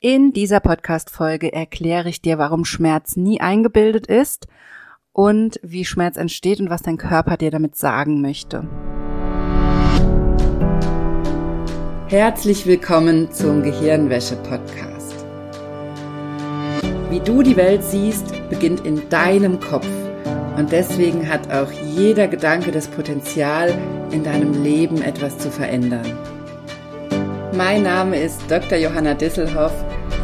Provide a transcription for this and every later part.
In dieser Podcast-Folge erkläre ich dir, warum Schmerz nie eingebildet ist und wie Schmerz entsteht und was dein Körper dir damit sagen möchte. Herzlich willkommen zum Gehirnwäsche-Podcast. Wie du die Welt siehst, beginnt in deinem Kopf. Und deswegen hat auch jeder Gedanke das Potenzial, in deinem Leben etwas zu verändern. Mein Name ist Dr. Johanna Disselhoff.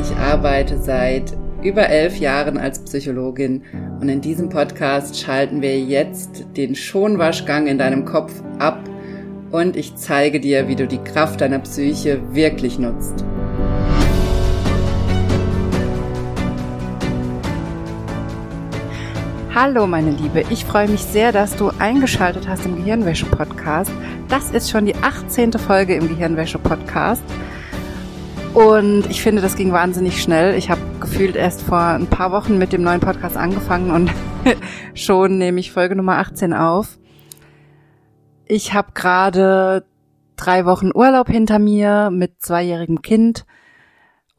Ich arbeite seit über elf Jahren als Psychologin und in diesem Podcast schalten wir jetzt den Schonwaschgang in deinem Kopf ab und ich zeige dir, wie du die Kraft deiner Psyche wirklich nutzt. Hallo meine Liebe, ich freue mich sehr, dass du eingeschaltet hast im Gehirnwäsche-Podcast. Das ist schon die 18. Folge im Gehirnwäsche-Podcast. Und ich finde, das ging wahnsinnig schnell. Ich habe gefühlt erst vor ein paar Wochen mit dem neuen Podcast angefangen und schon nehme ich Folge Nummer 18 auf. Ich habe gerade drei Wochen Urlaub hinter mir mit zweijährigem Kind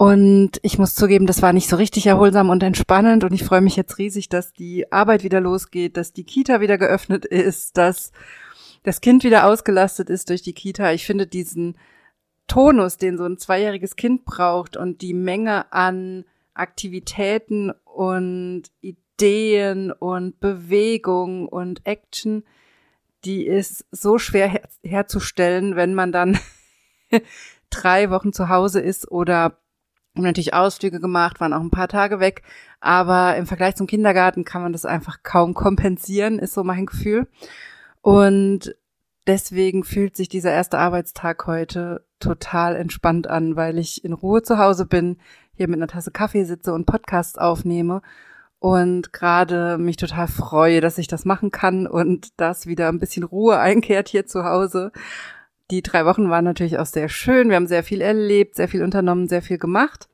und ich muss zugeben, das war nicht so richtig erholsam und entspannend. Und ich freue mich jetzt riesig, dass die Arbeit wieder losgeht, dass die Kita wieder geöffnet ist, dass das Kind wieder ausgelastet ist durch die Kita. Ich finde diesen Tonus, den so ein zweijähriges Kind braucht und die Menge an Aktivitäten und Ideen und Bewegung und Action, die ist so schwer her herzustellen, wenn man dann drei Wochen zu Hause ist oder haben natürlich Ausflüge gemacht, waren auch ein paar Tage weg, aber im Vergleich zum Kindergarten kann man das einfach kaum kompensieren, ist so mein Gefühl. Und deswegen fühlt sich dieser erste Arbeitstag heute total entspannt an, weil ich in Ruhe zu Hause bin, hier mit einer Tasse Kaffee sitze und Podcasts aufnehme und gerade mich total freue, dass ich das machen kann und dass wieder ein bisschen Ruhe einkehrt hier zu Hause die drei Wochen waren natürlich auch sehr schön. Wir haben sehr viel erlebt, sehr viel unternommen, sehr viel gemacht.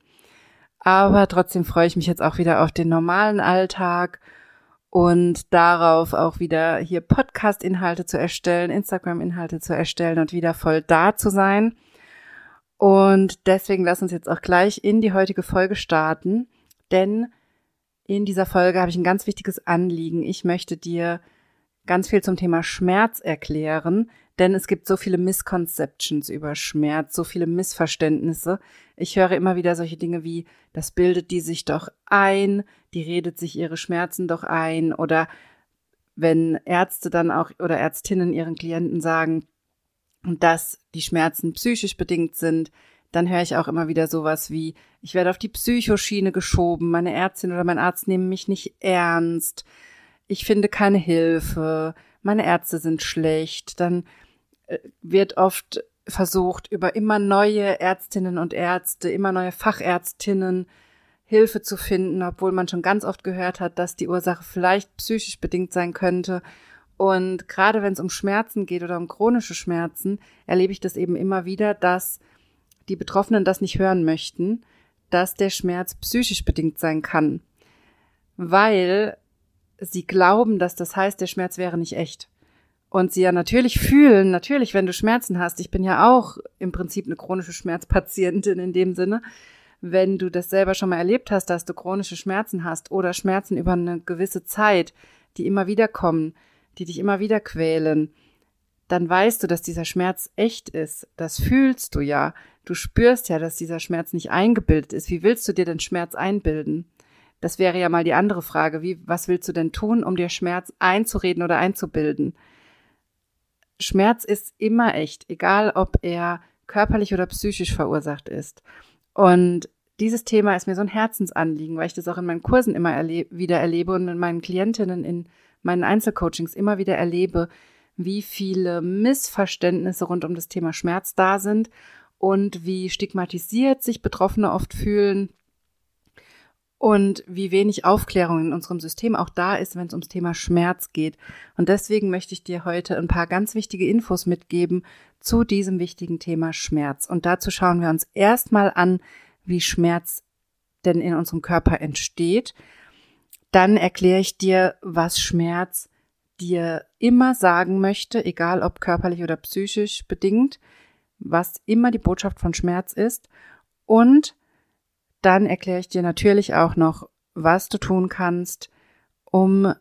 Aber trotzdem freue ich mich jetzt auch wieder auf den normalen Alltag und darauf auch wieder hier Podcast-Inhalte zu erstellen, Instagram-Inhalte zu erstellen und wieder voll da zu sein. Und deswegen lass uns jetzt auch gleich in die heutige Folge starten, denn in dieser Folge habe ich ein ganz wichtiges Anliegen. Ich möchte dir ganz viel zum Thema Schmerz erklären, denn es gibt so viele Misconceptions über Schmerz, so viele Missverständnisse. Ich höre immer wieder solche Dinge wie, das bildet die sich doch ein, die redet sich ihre Schmerzen doch ein oder wenn Ärzte dann auch oder Ärztinnen ihren Klienten sagen, dass die Schmerzen psychisch bedingt sind, dann höre ich auch immer wieder sowas wie, ich werde auf die Psychoschiene geschoben, meine Ärztin oder mein Arzt nehmen mich nicht ernst, ich finde keine Hilfe, meine Ärzte sind schlecht, dann wird oft versucht, über immer neue Ärztinnen und Ärzte, immer neue Fachärztinnen Hilfe zu finden, obwohl man schon ganz oft gehört hat, dass die Ursache vielleicht psychisch bedingt sein könnte. Und gerade wenn es um Schmerzen geht oder um chronische Schmerzen, erlebe ich das eben immer wieder, dass die Betroffenen das nicht hören möchten, dass der Schmerz psychisch bedingt sein kann, weil sie glauben, dass das heißt, der Schmerz wäre nicht echt und sie ja natürlich fühlen, natürlich, wenn du Schmerzen hast, ich bin ja auch im Prinzip eine chronische Schmerzpatientin in dem Sinne, wenn du das selber schon mal erlebt hast, dass du chronische Schmerzen hast oder Schmerzen über eine gewisse Zeit, die immer wieder kommen, die dich immer wieder quälen, dann weißt du, dass dieser Schmerz echt ist. Das fühlst du ja. Du spürst ja, dass dieser Schmerz nicht eingebildet ist. Wie willst du dir den Schmerz einbilden? Das wäre ja mal die andere Frage. Wie, was willst du denn tun, um dir Schmerz einzureden oder einzubilden? Schmerz ist immer echt, egal ob er körperlich oder psychisch verursacht ist. Und dieses Thema ist mir so ein Herzensanliegen, weil ich das auch in meinen Kursen immer erle wieder erlebe und in meinen Klientinnen in meinen Einzelcoachings immer wieder erlebe, wie viele Missverständnisse rund um das Thema Schmerz da sind und wie stigmatisiert sich Betroffene oft fühlen und wie wenig Aufklärung in unserem System auch da ist, wenn es ums Thema Schmerz geht. Und deswegen möchte ich dir heute ein paar ganz wichtige Infos mitgeben zu diesem wichtigen Thema Schmerz. Und dazu schauen wir uns erstmal an, wie Schmerz denn in unserem Körper entsteht. Dann erkläre ich dir, was Schmerz dir immer sagen möchte, egal ob körperlich oder psychisch bedingt, was immer die Botschaft von Schmerz ist. Und dann erkläre ich dir natürlich auch noch, was du tun kannst, um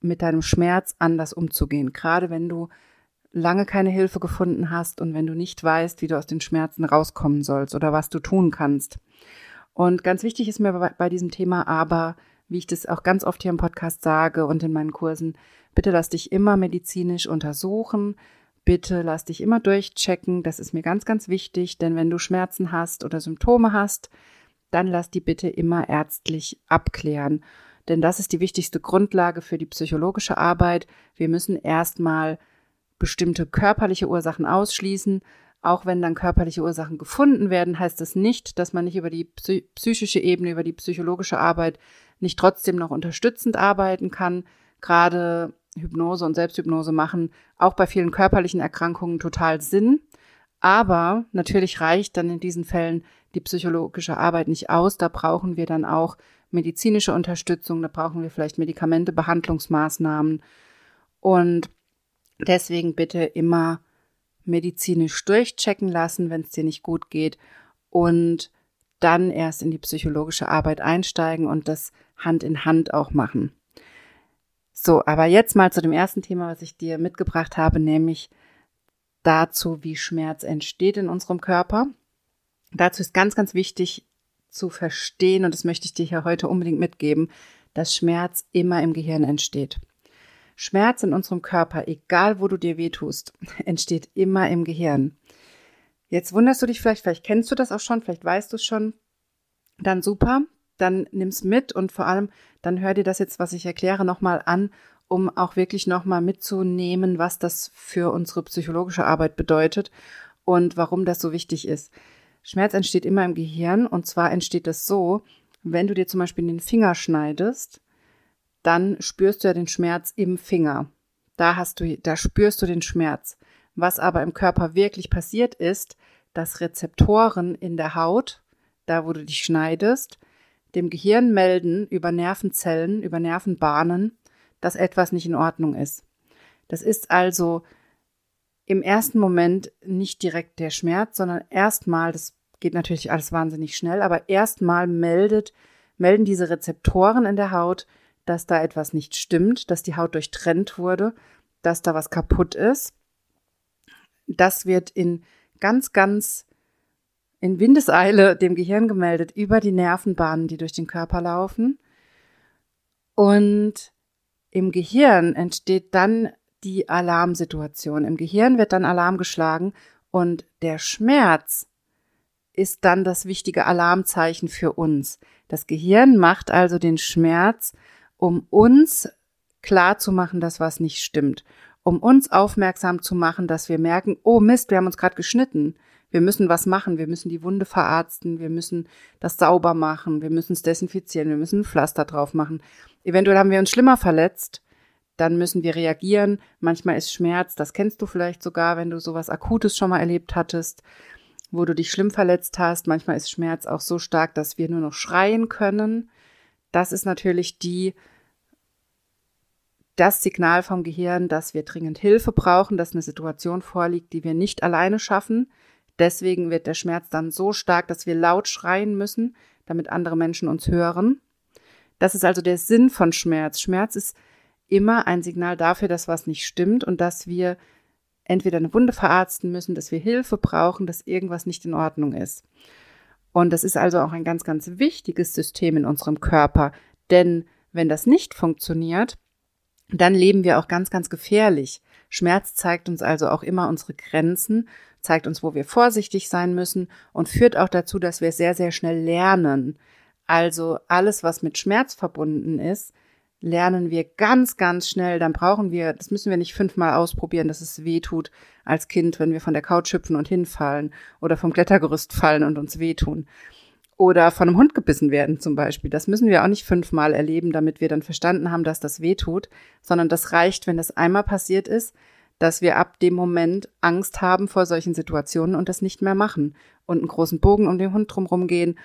mit deinem Schmerz anders umzugehen. Gerade wenn du lange keine Hilfe gefunden hast und wenn du nicht weißt, wie du aus den Schmerzen rauskommen sollst oder was du tun kannst. Und ganz wichtig ist mir bei, diesem Thema aber, wie ich das auch ganz oft hier im Podcast sage und in meinen Kursen, bitte lass dich immer medizinisch untersuchen. Bitte lass dich immer durchchecken. Das ist mir ganz, ganz wichtig, denn wenn du Schmerzen hast oder Symptome hast, dann lass die bitte immer ärztlich abklären. Denn das ist die wichtigste Grundlage für die psychologische Arbeit. Wir müssen erstmal bestimmte körperliche Ursachen ausschließen. Auch wenn dann körperliche Ursachen gefunden werden, heißt das nicht, dass man nicht über die psychische Ebene, über die psychologische Arbeit nicht trotzdem noch unterstützend arbeiten kann. Gerade Hypnose und Selbsthypnose machen auch bei vielen körperlichen Erkrankungen total Sinn. Aber natürlich reicht dann in diesen Fällen die psychologische Arbeit nicht aus. Da brauchen wir dann auch medizinische Unterstützung, da brauchen wir vielleicht Medikamente, Behandlungsmaßnahmen. Und deswegen bitte immer medizinisch durchchecken lassen, wenn es dir nicht gut geht. Und dann erst in die psychologische Arbeit einsteigen und das Hand in Hand auch machen. So, aber jetzt mal zu dem ersten Thema, was ich dir mitgebracht habe, nämlich dazu, wie Schmerz entsteht in unserem Körper. Dazu ist ganz, ganz wichtig zu verstehen, und das möchte ich dir hier heute unbedingt mitgeben, dass Schmerz immer im Gehirn entsteht. Schmerz in unserem Körper, egal wo du dir wehtust, entsteht immer im Gehirn. Jetzt wunderst du dich vielleicht, vielleicht kennst du das auch schon, vielleicht weißt du es schon. Dann super, dann nimm's mit und vor allem dann hör dir das jetzt, was ich erkläre, nochmal an, um auch wirklich nochmal mitzunehmen, was das für unsere psychologische Arbeit bedeutet und warum das so wichtig ist. Schmerz entsteht immer im Gehirn und zwar entsteht das so, wenn du dir zum Beispiel den Finger schneidest, dann spürst du ja den Schmerz im Finger. Da hast du, da spürst du den Schmerz. Was aber im Körper wirklich passiert ist, dass Rezeptoren in der Haut, da wo du dich schneidest, dem Gehirn melden über Nervenzellen, über Nervenbahnen, dass etwas nicht in Ordnung ist. Das ist also im ersten Moment nicht direkt der Schmerz, sondern erstmal, das geht natürlich alles wahnsinnig schnell, aber erstmal meldet, melden diese Rezeptoren in der Haut, dass da etwas nicht stimmt, dass die Haut durchtrennt wurde, dass da was kaputt ist das wird in ganz, ganz in Windeseile dem Gehirn gemeldet über die Nervenbahnen, die durch den Körper laufen. Und im Gehirn entsteht dann die Alarmsituation. Im Gehirn wird dann Alarm geschlagen und der Schmerz ist dann das wichtige Alarmzeichen für uns. Das Gehirn macht also den Schmerz, um uns klar zu machen, dass was nicht stimmt um uns aufmerksam zu machen, dass wir merken, oh Mist, wir haben uns gerade geschnitten. Wir müssen was machen, wir müssen die Wunde verarzten, wir müssen das sauber machen, wir müssen es desinfizieren, wir müssen ein Pflaster drauf machen. Eventuell haben wir uns schlimmer verletzt, dann müssen wir reagieren. Manchmal ist Schmerz, das kennst du vielleicht sogar, wenn du sowas Akutes schon mal erlebt hattest, wo du dich schlimm verletzt hast. Manchmal ist Schmerz auch so stark, dass wir nur noch schreien können. Das ist natürlich die das Signal vom Gehirn, dass wir dringend Hilfe brauchen, dass eine Situation vorliegt, die wir nicht alleine schaffen. Deswegen wird der Schmerz dann so stark, dass wir laut schreien müssen, damit andere Menschen uns hören. Das ist also der Sinn von Schmerz. Schmerz ist immer ein Signal dafür, dass was nicht stimmt und dass wir entweder eine Wunde verarzten müssen, dass wir Hilfe brauchen, dass irgendwas nicht in Ordnung ist. Und das ist also auch ein ganz, ganz wichtiges System in unserem Körper. Denn wenn das nicht funktioniert, dann leben wir auch ganz, ganz gefährlich. Schmerz zeigt uns also auch immer unsere Grenzen, zeigt uns, wo wir vorsichtig sein müssen und führt auch dazu, dass wir sehr, sehr schnell lernen. Also alles, was mit Schmerz verbunden ist, lernen wir ganz, ganz schnell. Dann brauchen wir, das müssen wir nicht fünfmal ausprobieren, dass es weh tut als Kind, wenn wir von der Couch hüpfen und hinfallen oder vom Klettergerüst fallen und uns wehtun oder von einem Hund gebissen werden zum Beispiel. Das müssen wir auch nicht fünfmal erleben, damit wir dann verstanden haben, dass das weh tut, sondern das reicht, wenn das einmal passiert ist, dass wir ab dem Moment Angst haben vor solchen Situationen und das nicht mehr machen und einen großen Bogen um den Hund drumherum gehen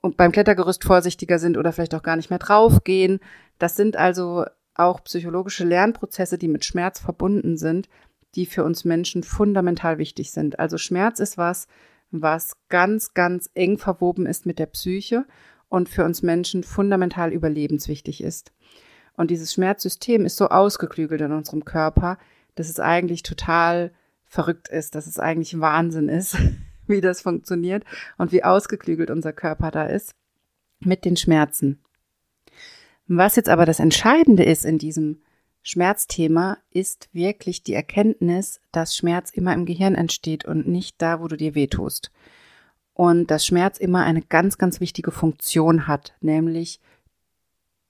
und beim Klettergerüst vorsichtiger sind oder vielleicht auch gar nicht mehr draufgehen. Das sind also auch psychologische Lernprozesse, die mit Schmerz verbunden sind, die für uns Menschen fundamental wichtig sind. Also Schmerz ist was, was ganz, ganz eng verwoben ist mit der Psyche und für uns Menschen fundamental überlebenswichtig ist. Und dieses Schmerzsystem ist so ausgeklügelt in unserem Körper, dass es eigentlich total verrückt ist, dass es eigentlich Wahnsinn ist, wie das funktioniert und wie ausgeklügelt unser Körper da ist mit den Schmerzen. Was jetzt aber das Entscheidende ist in diesem Schmerzthema, ist wirklich die Erkenntnis, dass Schmerz immer im Gehirn entsteht und nicht da, wo du dir wehtust. Und dass Schmerz immer eine ganz, ganz wichtige Funktion hat, nämlich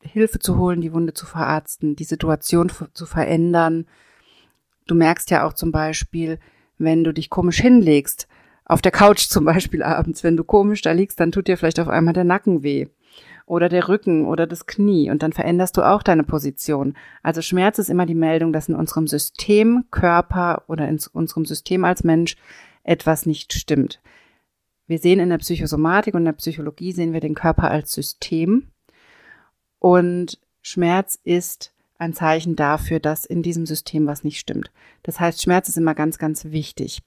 Hilfe zu holen, die Wunde zu verarzten, die Situation zu verändern. Du merkst ja auch zum Beispiel, wenn du dich komisch hinlegst, auf der Couch zum Beispiel abends, wenn du komisch da liegst, dann tut dir vielleicht auf einmal der Nacken weh oder der Rücken oder das Knie und dann veränderst du auch deine Position. Also Schmerz ist immer die Meldung, dass in unserem System, Körper oder in unserem System als Mensch etwas nicht stimmt. Wir sehen in der Psychosomatik und in der Psychologie sehen wir den Körper als System und Schmerz ist ein Zeichen dafür, dass in diesem System was nicht stimmt. Das heißt, Schmerz ist immer ganz, ganz wichtig.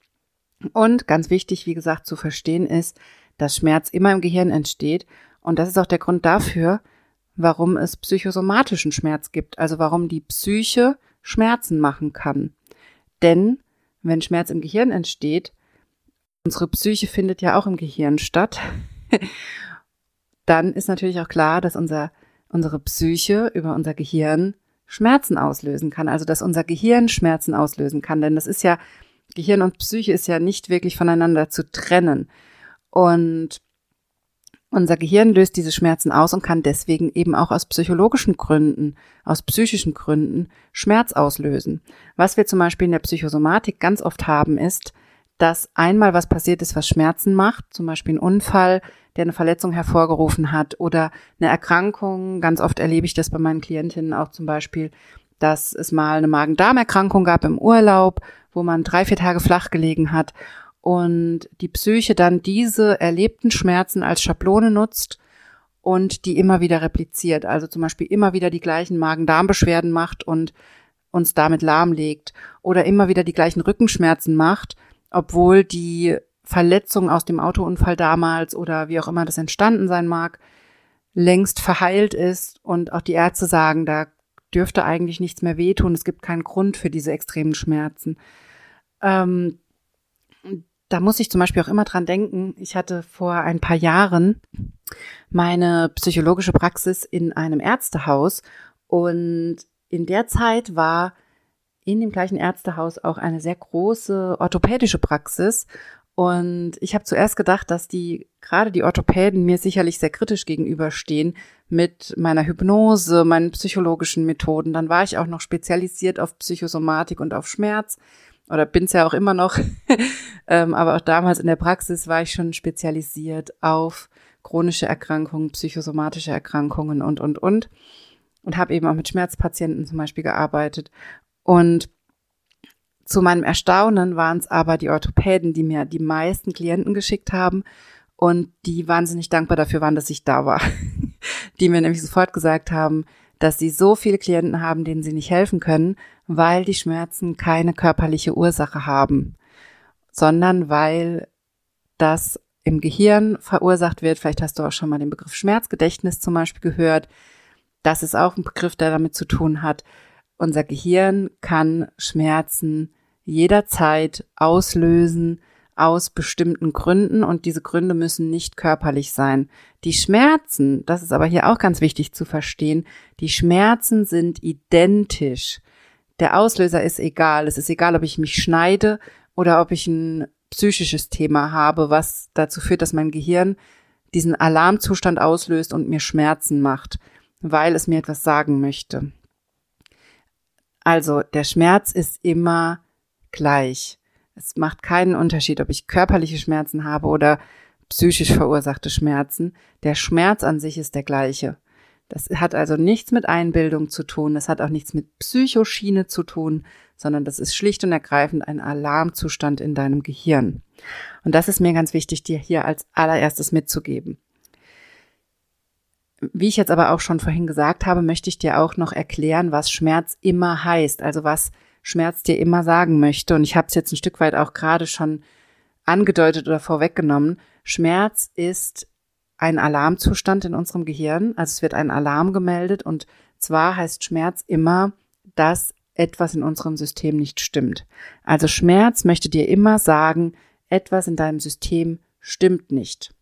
Und ganz wichtig, wie gesagt, zu verstehen ist, dass Schmerz immer im Gehirn entsteht. Und das ist auch der Grund dafür, warum es psychosomatischen Schmerz gibt, also warum die Psyche Schmerzen machen kann. Denn wenn Schmerz im Gehirn entsteht, unsere Psyche findet ja auch im Gehirn statt, dann ist natürlich auch klar, dass unser, unsere Psyche über unser Gehirn Schmerzen auslösen kann, also dass unser Gehirn Schmerzen auslösen kann, denn das ist ja Gehirn und Psyche ist ja nicht wirklich voneinander zu trennen. Und unser Gehirn löst diese Schmerzen aus und kann deswegen eben auch aus psychologischen Gründen, aus psychischen Gründen Schmerz auslösen. Was wir zum Beispiel in der Psychosomatik ganz oft haben, ist, dass einmal was passiert ist, was Schmerzen macht, zum Beispiel ein Unfall, der eine Verletzung hervorgerufen hat oder eine Erkrankung. Ganz oft erlebe ich das bei meinen Klientinnen auch zum Beispiel, dass es mal eine Magen-Darm-Erkrankung gab im Urlaub wo man drei, vier Tage flach gelegen hat und die Psyche dann diese erlebten Schmerzen als Schablone nutzt und die immer wieder repliziert. Also zum Beispiel immer wieder die gleichen Magen-Darm-Beschwerden macht und uns damit lahmlegt oder immer wieder die gleichen Rückenschmerzen macht, obwohl die Verletzung aus dem Autounfall damals oder wie auch immer das entstanden sein mag, längst verheilt ist und auch die Ärzte sagen, da dürfte eigentlich nichts mehr wehtun, es gibt keinen Grund für diese extremen Schmerzen. Ähm, da muss ich zum Beispiel auch immer dran denken. Ich hatte vor ein paar Jahren meine psychologische Praxis in einem Ärztehaus und in der Zeit war in dem gleichen Ärztehaus auch eine sehr große orthopädische Praxis und ich habe zuerst gedacht, dass die gerade die Orthopäden mir sicherlich sehr kritisch gegenüberstehen mit meiner Hypnose, meinen psychologischen Methoden. Dann war ich auch noch spezialisiert auf Psychosomatik und auf Schmerz oder bin's ja auch immer noch. ähm, aber auch damals in der Praxis war ich schon spezialisiert auf chronische Erkrankungen, psychosomatische Erkrankungen und, und, und. Und habe eben auch mit Schmerzpatienten zum Beispiel gearbeitet. Und zu meinem Erstaunen waren es aber die Orthopäden, die mir die meisten Klienten geschickt haben und die wahnsinnig dankbar dafür waren, dass ich da war. die mir nämlich sofort gesagt haben, dass sie so viele Klienten haben, denen sie nicht helfen können, weil die Schmerzen keine körperliche Ursache haben, sondern weil das im Gehirn verursacht wird. Vielleicht hast du auch schon mal den Begriff Schmerzgedächtnis zum Beispiel gehört. Das ist auch ein Begriff, der damit zu tun hat. Unser Gehirn kann Schmerzen jederzeit auslösen, aus bestimmten Gründen und diese Gründe müssen nicht körperlich sein. Die Schmerzen, das ist aber hier auch ganz wichtig zu verstehen, die Schmerzen sind identisch. Der Auslöser ist egal. Es ist egal, ob ich mich schneide oder ob ich ein psychisches Thema habe, was dazu führt, dass mein Gehirn diesen Alarmzustand auslöst und mir Schmerzen macht, weil es mir etwas sagen möchte. Also der Schmerz ist immer gleich. Es macht keinen Unterschied, ob ich körperliche Schmerzen habe oder psychisch verursachte Schmerzen. Der Schmerz an sich ist der gleiche. Das hat also nichts mit Einbildung zu tun, das hat auch nichts mit Psychoschiene zu tun, sondern das ist schlicht und ergreifend ein Alarmzustand in deinem Gehirn. Und das ist mir ganz wichtig, dir hier als allererstes mitzugeben. Wie ich jetzt aber auch schon vorhin gesagt habe, möchte ich dir auch noch erklären, was Schmerz immer heißt, also was Schmerz dir immer sagen möchte. Und ich habe es jetzt ein Stück weit auch gerade schon angedeutet oder vorweggenommen. Schmerz ist ein Alarmzustand in unserem Gehirn. Also es wird ein Alarm gemeldet und zwar heißt Schmerz immer, dass etwas in unserem System nicht stimmt. Also Schmerz möchte dir immer sagen, etwas in deinem System stimmt nicht.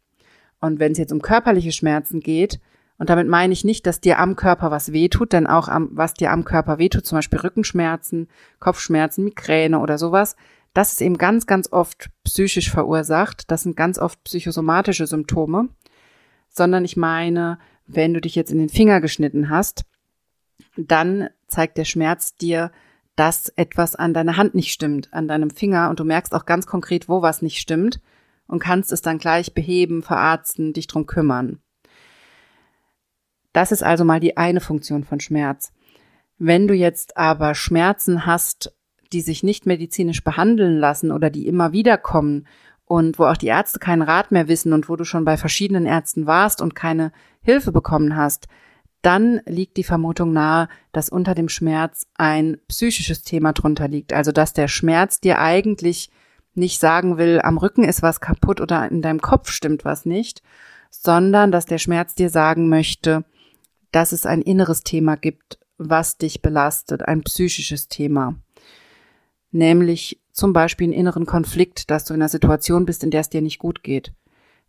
Und wenn es jetzt um körperliche Schmerzen geht, und damit meine ich nicht, dass dir am Körper was wehtut, denn auch am, was dir am Körper wehtut, zum Beispiel Rückenschmerzen, Kopfschmerzen, Migräne oder sowas, das ist eben ganz, ganz oft psychisch verursacht. Das sind ganz oft psychosomatische Symptome. Sondern ich meine, wenn du dich jetzt in den Finger geschnitten hast, dann zeigt der Schmerz dir, dass etwas an deiner Hand nicht stimmt, an deinem Finger und du merkst auch ganz konkret, wo was nicht stimmt und kannst es dann gleich beheben, verarzten, dich drum kümmern. Das ist also mal die eine Funktion von Schmerz. Wenn du jetzt aber Schmerzen hast, die sich nicht medizinisch behandeln lassen oder die immer wieder kommen und wo auch die Ärzte keinen Rat mehr wissen und wo du schon bei verschiedenen Ärzten warst und keine Hilfe bekommen hast, dann liegt die Vermutung nahe, dass unter dem Schmerz ein psychisches Thema drunter liegt. Also dass der Schmerz dir eigentlich nicht sagen will, am Rücken ist was kaputt oder in deinem Kopf stimmt was nicht, sondern dass der Schmerz dir sagen möchte, dass es ein inneres Thema gibt, was dich belastet, ein psychisches Thema. Nämlich zum Beispiel einen inneren Konflikt, dass du in einer Situation bist, in der es dir nicht gut geht,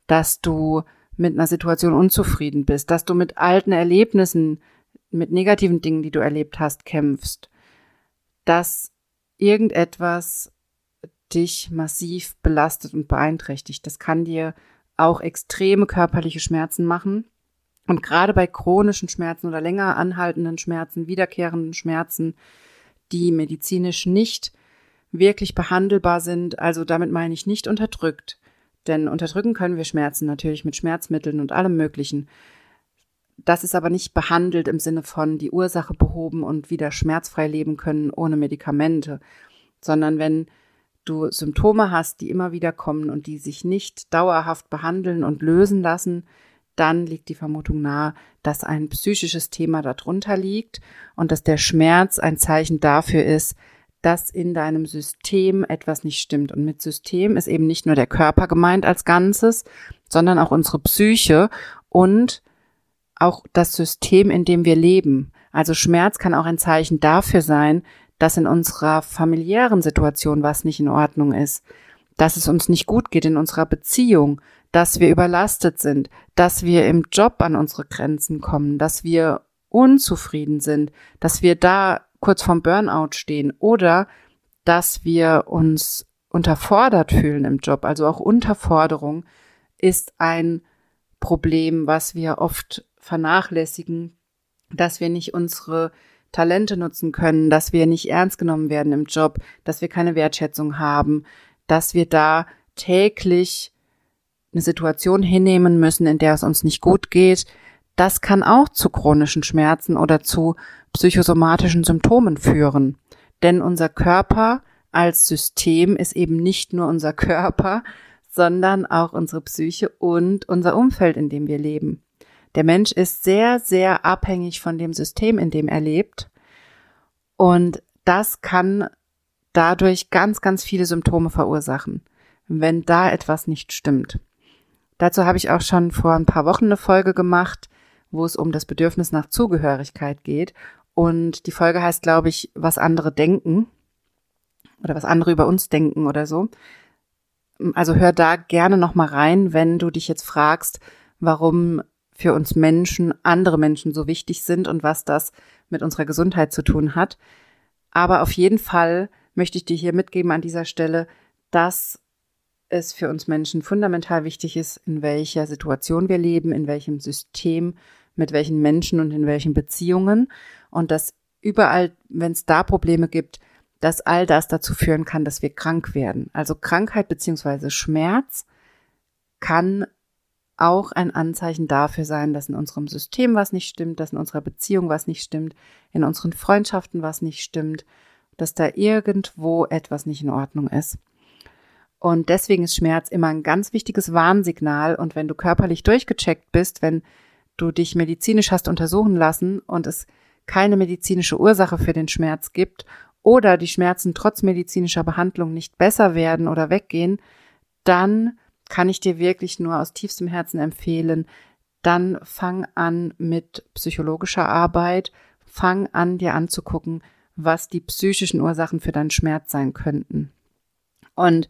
dass du mit einer Situation unzufrieden bist, dass du mit alten Erlebnissen, mit negativen Dingen, die du erlebt hast, kämpfst, dass irgendetwas dich massiv belastet und beeinträchtigt. Das kann dir auch extreme körperliche Schmerzen machen. Und gerade bei chronischen Schmerzen oder länger anhaltenden Schmerzen, wiederkehrenden Schmerzen, die medizinisch nicht wirklich behandelbar sind, also damit meine ich nicht unterdrückt, denn unterdrücken können wir Schmerzen natürlich mit Schmerzmitteln und allem Möglichen. Das ist aber nicht behandelt im Sinne von die Ursache behoben und wieder schmerzfrei leben können ohne Medikamente, sondern wenn du Symptome hast, die immer wieder kommen und die sich nicht dauerhaft behandeln und lösen lassen, dann liegt die Vermutung nahe, dass ein psychisches Thema darunter liegt und dass der Schmerz ein Zeichen dafür ist, dass in deinem System etwas nicht stimmt. Und mit System ist eben nicht nur der Körper gemeint als Ganzes, sondern auch unsere Psyche und auch das System, in dem wir leben. Also Schmerz kann auch ein Zeichen dafür sein, dass in unserer familiären Situation was nicht in Ordnung ist, dass es uns nicht gut geht in unserer Beziehung, dass wir überlastet sind, dass wir im Job an unsere Grenzen kommen, dass wir unzufrieden sind, dass wir da kurz vorm Burnout stehen oder dass wir uns unterfordert fühlen im Job. Also auch Unterforderung ist ein Problem, was wir oft vernachlässigen, dass wir nicht unsere Talente nutzen können, dass wir nicht ernst genommen werden im Job, dass wir keine Wertschätzung haben, dass wir da täglich eine Situation hinnehmen müssen, in der es uns nicht gut geht, das kann auch zu chronischen Schmerzen oder zu psychosomatischen Symptomen führen. Denn unser Körper als System ist eben nicht nur unser Körper, sondern auch unsere Psyche und unser Umfeld, in dem wir leben. Der Mensch ist sehr, sehr abhängig von dem System, in dem er lebt. Und das kann dadurch ganz, ganz viele Symptome verursachen, wenn da etwas nicht stimmt. Dazu habe ich auch schon vor ein paar Wochen eine Folge gemacht, wo es um das Bedürfnis nach Zugehörigkeit geht. Und die Folge heißt, glaube ich, was andere denken oder was andere über uns denken oder so. Also hör da gerne noch mal rein, wenn du dich jetzt fragst, warum für uns Menschen andere Menschen so wichtig sind und was das mit unserer Gesundheit zu tun hat. Aber auf jeden Fall möchte ich dir hier mitgeben an dieser Stelle, dass es für uns Menschen fundamental wichtig ist, in welcher Situation wir leben, in welchem System, mit welchen Menschen und in welchen Beziehungen. Und dass überall, wenn es da Probleme gibt, dass all das dazu führen kann, dass wir krank werden. Also Krankheit beziehungsweise Schmerz kann auch ein Anzeichen dafür sein, dass in unserem System was nicht stimmt, dass in unserer Beziehung was nicht stimmt, in unseren Freundschaften was nicht stimmt, dass da irgendwo etwas nicht in Ordnung ist. Und deswegen ist Schmerz immer ein ganz wichtiges Warnsignal. Und wenn du körperlich durchgecheckt bist, wenn du dich medizinisch hast untersuchen lassen und es keine medizinische Ursache für den Schmerz gibt oder die Schmerzen trotz medizinischer Behandlung nicht besser werden oder weggehen, dann kann ich dir wirklich nur aus tiefstem Herzen empfehlen, dann fang an mit psychologischer Arbeit, fang an dir anzugucken, was die psychischen Ursachen für deinen Schmerz sein könnten. Und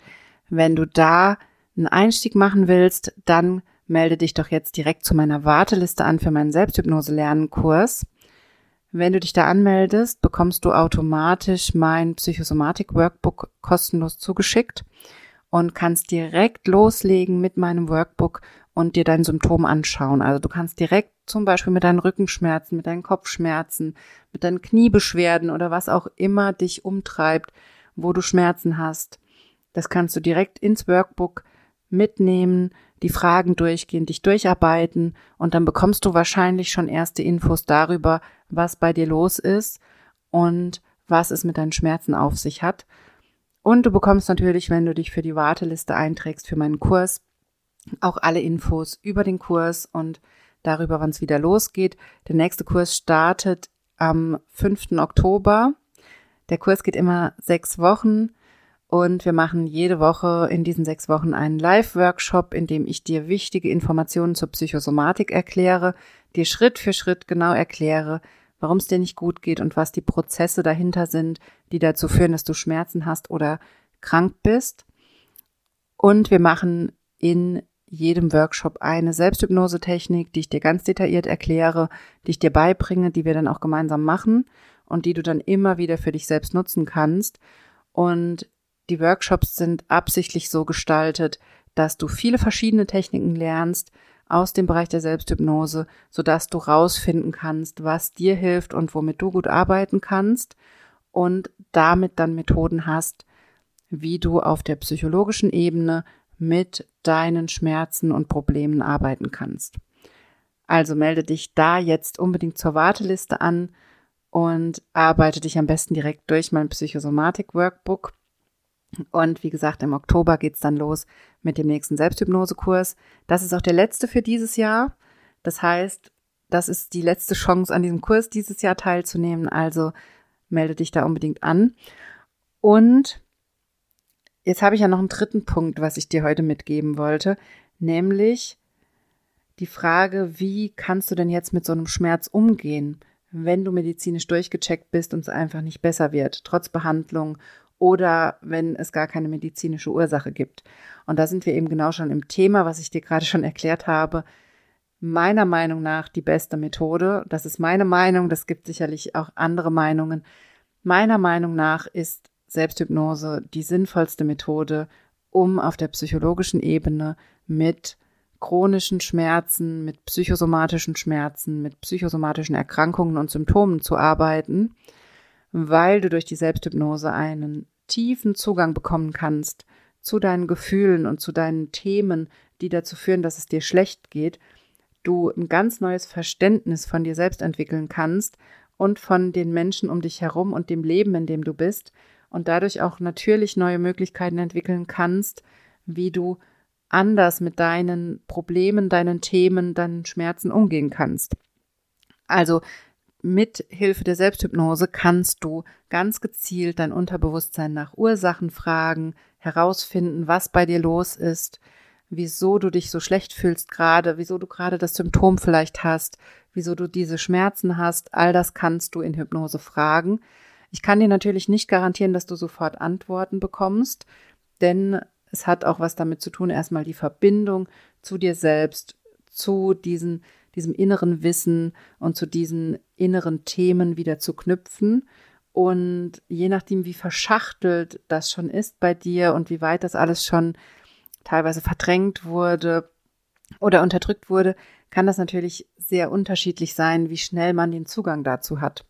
wenn du da einen Einstieg machen willst, dann melde dich doch jetzt direkt zu meiner Warteliste an für meinen Selbsthypnose-Lernen-Kurs. Wenn du dich da anmeldest, bekommst du automatisch mein Psychosomatik-Workbook kostenlos zugeschickt und kannst direkt loslegen mit meinem Workbook und dir dein Symptom anschauen. Also du kannst direkt zum Beispiel mit deinen Rückenschmerzen, mit deinen Kopfschmerzen, mit deinen Kniebeschwerden oder was auch immer dich umtreibt, wo du Schmerzen hast, das kannst du direkt ins Workbook mitnehmen, die Fragen durchgehen, dich durcharbeiten und dann bekommst du wahrscheinlich schon erste Infos darüber, was bei dir los ist und was es mit deinen Schmerzen auf sich hat. Und du bekommst natürlich, wenn du dich für die Warteliste einträgst für meinen Kurs, auch alle Infos über den Kurs und darüber, wann es wieder losgeht. Der nächste Kurs startet am 5. Oktober. Der Kurs geht immer sechs Wochen. Und wir machen jede Woche in diesen sechs Wochen einen Live-Workshop, in dem ich dir wichtige Informationen zur Psychosomatik erkläre, dir Schritt für Schritt genau erkläre, warum es dir nicht gut geht und was die Prozesse dahinter sind, die dazu führen, dass du Schmerzen hast oder krank bist. Und wir machen in jedem Workshop eine Selbsthypnose-Technik, die ich dir ganz detailliert erkläre, die ich dir beibringe, die wir dann auch gemeinsam machen und die du dann immer wieder für dich selbst nutzen kannst. Und die Workshops sind absichtlich so gestaltet, dass du viele verschiedene Techniken lernst aus dem Bereich der Selbsthypnose, sodass du rausfinden kannst, was dir hilft und womit du gut arbeiten kannst und damit dann Methoden hast, wie du auf der psychologischen Ebene mit deinen Schmerzen und Problemen arbeiten kannst. Also melde dich da jetzt unbedingt zur Warteliste an und arbeite dich am besten direkt durch mein Psychosomatik-Workbook. Und wie gesagt, im Oktober geht's dann los mit dem nächsten Selbsthypnosekurs. Das ist auch der letzte für dieses Jahr. Das heißt, das ist die letzte Chance, an diesem Kurs dieses Jahr teilzunehmen. Also melde dich da unbedingt an. Und jetzt habe ich ja noch einen dritten Punkt, was ich dir heute mitgeben wollte, nämlich die Frage, wie kannst du denn jetzt mit so einem Schmerz umgehen, wenn du medizinisch durchgecheckt bist und es einfach nicht besser wird, trotz Behandlung oder wenn es gar keine medizinische Ursache gibt. Und da sind wir eben genau schon im Thema, was ich dir gerade schon erklärt habe. Meiner Meinung nach die beste Methode. Das ist meine Meinung. Das gibt sicherlich auch andere Meinungen. Meiner Meinung nach ist Selbsthypnose die sinnvollste Methode, um auf der psychologischen Ebene mit chronischen Schmerzen, mit psychosomatischen Schmerzen, mit psychosomatischen Erkrankungen und Symptomen zu arbeiten, weil du durch die Selbsthypnose einen tiefen Zugang bekommen kannst zu deinen Gefühlen und zu deinen Themen, die dazu führen, dass es dir schlecht geht, du ein ganz neues Verständnis von dir selbst entwickeln kannst und von den Menschen um dich herum und dem Leben, in dem du bist und dadurch auch natürlich neue Möglichkeiten entwickeln kannst, wie du anders mit deinen Problemen, deinen Themen, deinen Schmerzen umgehen kannst. Also mit Hilfe der Selbsthypnose kannst du ganz gezielt dein Unterbewusstsein nach Ursachen fragen, herausfinden, was bei dir los ist, wieso du dich so schlecht fühlst gerade, wieso du gerade das Symptom vielleicht hast, wieso du diese Schmerzen hast. All das kannst du in Hypnose fragen. Ich kann dir natürlich nicht garantieren, dass du sofort Antworten bekommst, denn es hat auch was damit zu tun, erstmal die Verbindung zu dir selbst, zu diesen diesem inneren Wissen und zu diesen inneren Themen wieder zu knüpfen. Und je nachdem, wie verschachtelt das schon ist bei dir und wie weit das alles schon teilweise verdrängt wurde oder unterdrückt wurde, kann das natürlich sehr unterschiedlich sein, wie schnell man den Zugang dazu hat.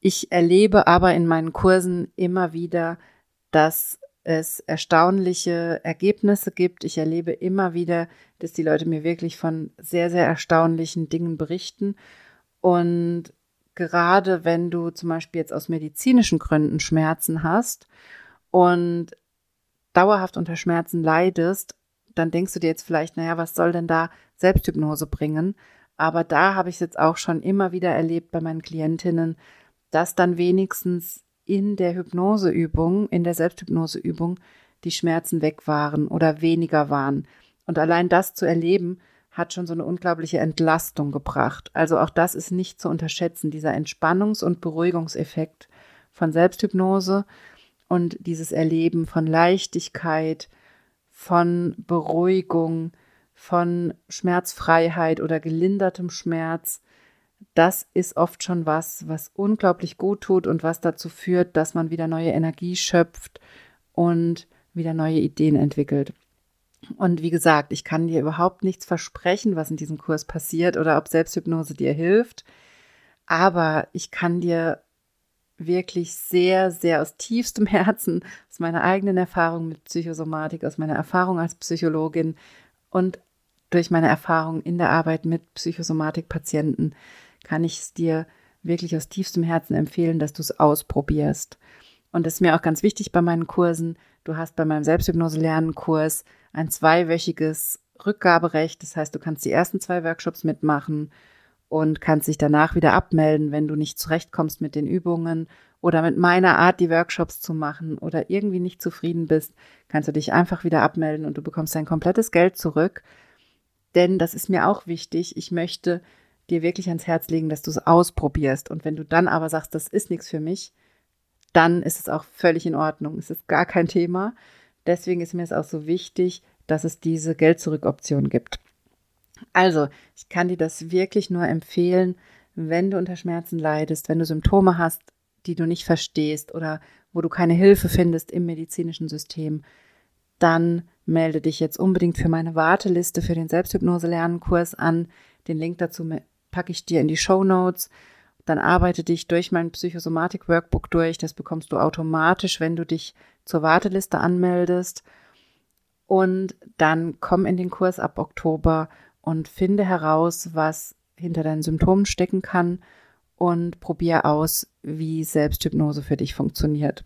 Ich erlebe aber in meinen Kursen immer wieder, dass es erstaunliche Ergebnisse gibt. Ich erlebe immer wieder, dass die Leute mir wirklich von sehr, sehr erstaunlichen Dingen berichten. Und gerade wenn du zum Beispiel jetzt aus medizinischen Gründen Schmerzen hast und dauerhaft unter Schmerzen leidest, dann denkst du dir jetzt vielleicht, naja, was soll denn da Selbsthypnose bringen? Aber da habe ich es jetzt auch schon immer wieder erlebt bei meinen Klientinnen, dass dann wenigstens in der Hypnoseübung, in der Selbsthypnoseübung, die Schmerzen weg waren oder weniger waren. Und allein das zu erleben, hat schon so eine unglaubliche Entlastung gebracht. Also auch das ist nicht zu unterschätzen, dieser Entspannungs- und Beruhigungseffekt von Selbsthypnose und dieses Erleben von Leichtigkeit, von Beruhigung, von Schmerzfreiheit oder gelindertem Schmerz, das ist oft schon was, was unglaublich gut tut und was dazu führt, dass man wieder neue Energie schöpft und wieder neue Ideen entwickelt. Und wie gesagt, ich kann dir überhaupt nichts versprechen, was in diesem Kurs passiert oder ob Selbsthypnose dir hilft. Aber ich kann dir wirklich sehr, sehr aus tiefstem Herzen, aus meiner eigenen Erfahrung mit Psychosomatik, aus meiner Erfahrung als Psychologin und durch meine Erfahrung in der Arbeit mit Psychosomatikpatienten kann ich es dir wirklich aus tiefstem Herzen empfehlen, dass du es ausprobierst. Und das ist mir auch ganz wichtig bei meinen Kursen. Du hast bei meinem Selbsthypnose-Lernen-Kurs ein zweiwöchiges Rückgaberecht. Das heißt, du kannst die ersten zwei Workshops mitmachen und kannst dich danach wieder abmelden, wenn du nicht zurechtkommst mit den Übungen oder mit meiner Art, die Workshops zu machen oder irgendwie nicht zufrieden bist, kannst du dich einfach wieder abmelden und du bekommst dein komplettes Geld zurück. Denn das ist mir auch wichtig. Ich möchte dir wirklich ans Herz legen, dass du es ausprobierst. Und wenn du dann aber sagst, das ist nichts für mich, dann ist es auch völlig in Ordnung. Es ist gar kein Thema. Deswegen ist mir es auch so wichtig, dass es diese Geld-Zurück-Option gibt. Also, ich kann dir das wirklich nur empfehlen, wenn du unter Schmerzen leidest, wenn du Symptome hast, die du nicht verstehst oder wo du keine Hilfe findest im medizinischen System, dann melde dich jetzt unbedingt für meine Warteliste für den Selbsthypnose-Lernen-Kurs an. Den Link dazu packe ich dir in die Show Notes. Dann arbeite dich durch mein Psychosomatik-Workbook durch. Das bekommst du automatisch, wenn du dich zur Warteliste anmeldest. Und dann komm in den Kurs ab Oktober und finde heraus, was hinter deinen Symptomen stecken kann und probier aus, wie Selbsthypnose für dich funktioniert.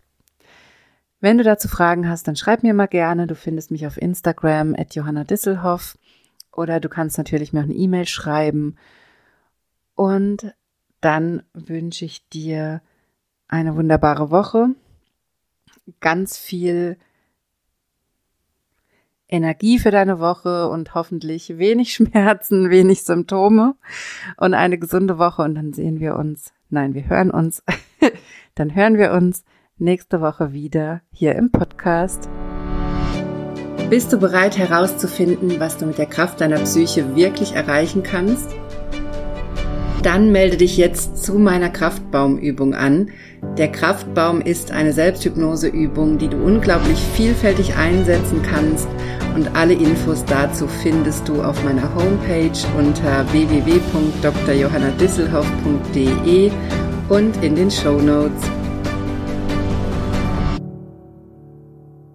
Wenn du dazu Fragen hast, dann schreib mir mal gerne. Du findest mich auf Instagram at Johanna Disselhoff oder du kannst natürlich mir auch eine E-Mail schreiben. Und dann wünsche ich dir eine wunderbare Woche, ganz viel Energie für deine Woche und hoffentlich wenig Schmerzen, wenig Symptome und eine gesunde Woche. Und dann sehen wir uns, nein, wir hören uns, dann hören wir uns nächste Woche wieder hier im Podcast. Bist du bereit herauszufinden, was du mit der Kraft deiner Psyche wirklich erreichen kannst? Dann melde dich jetzt zu meiner Kraftbaumübung an. Der Kraftbaum ist eine Selbsthypnoseübung, die du unglaublich vielfältig einsetzen kannst und alle Infos dazu findest du auf meiner Homepage unter www.drjohannadisselhoff.de und in den Show Notes.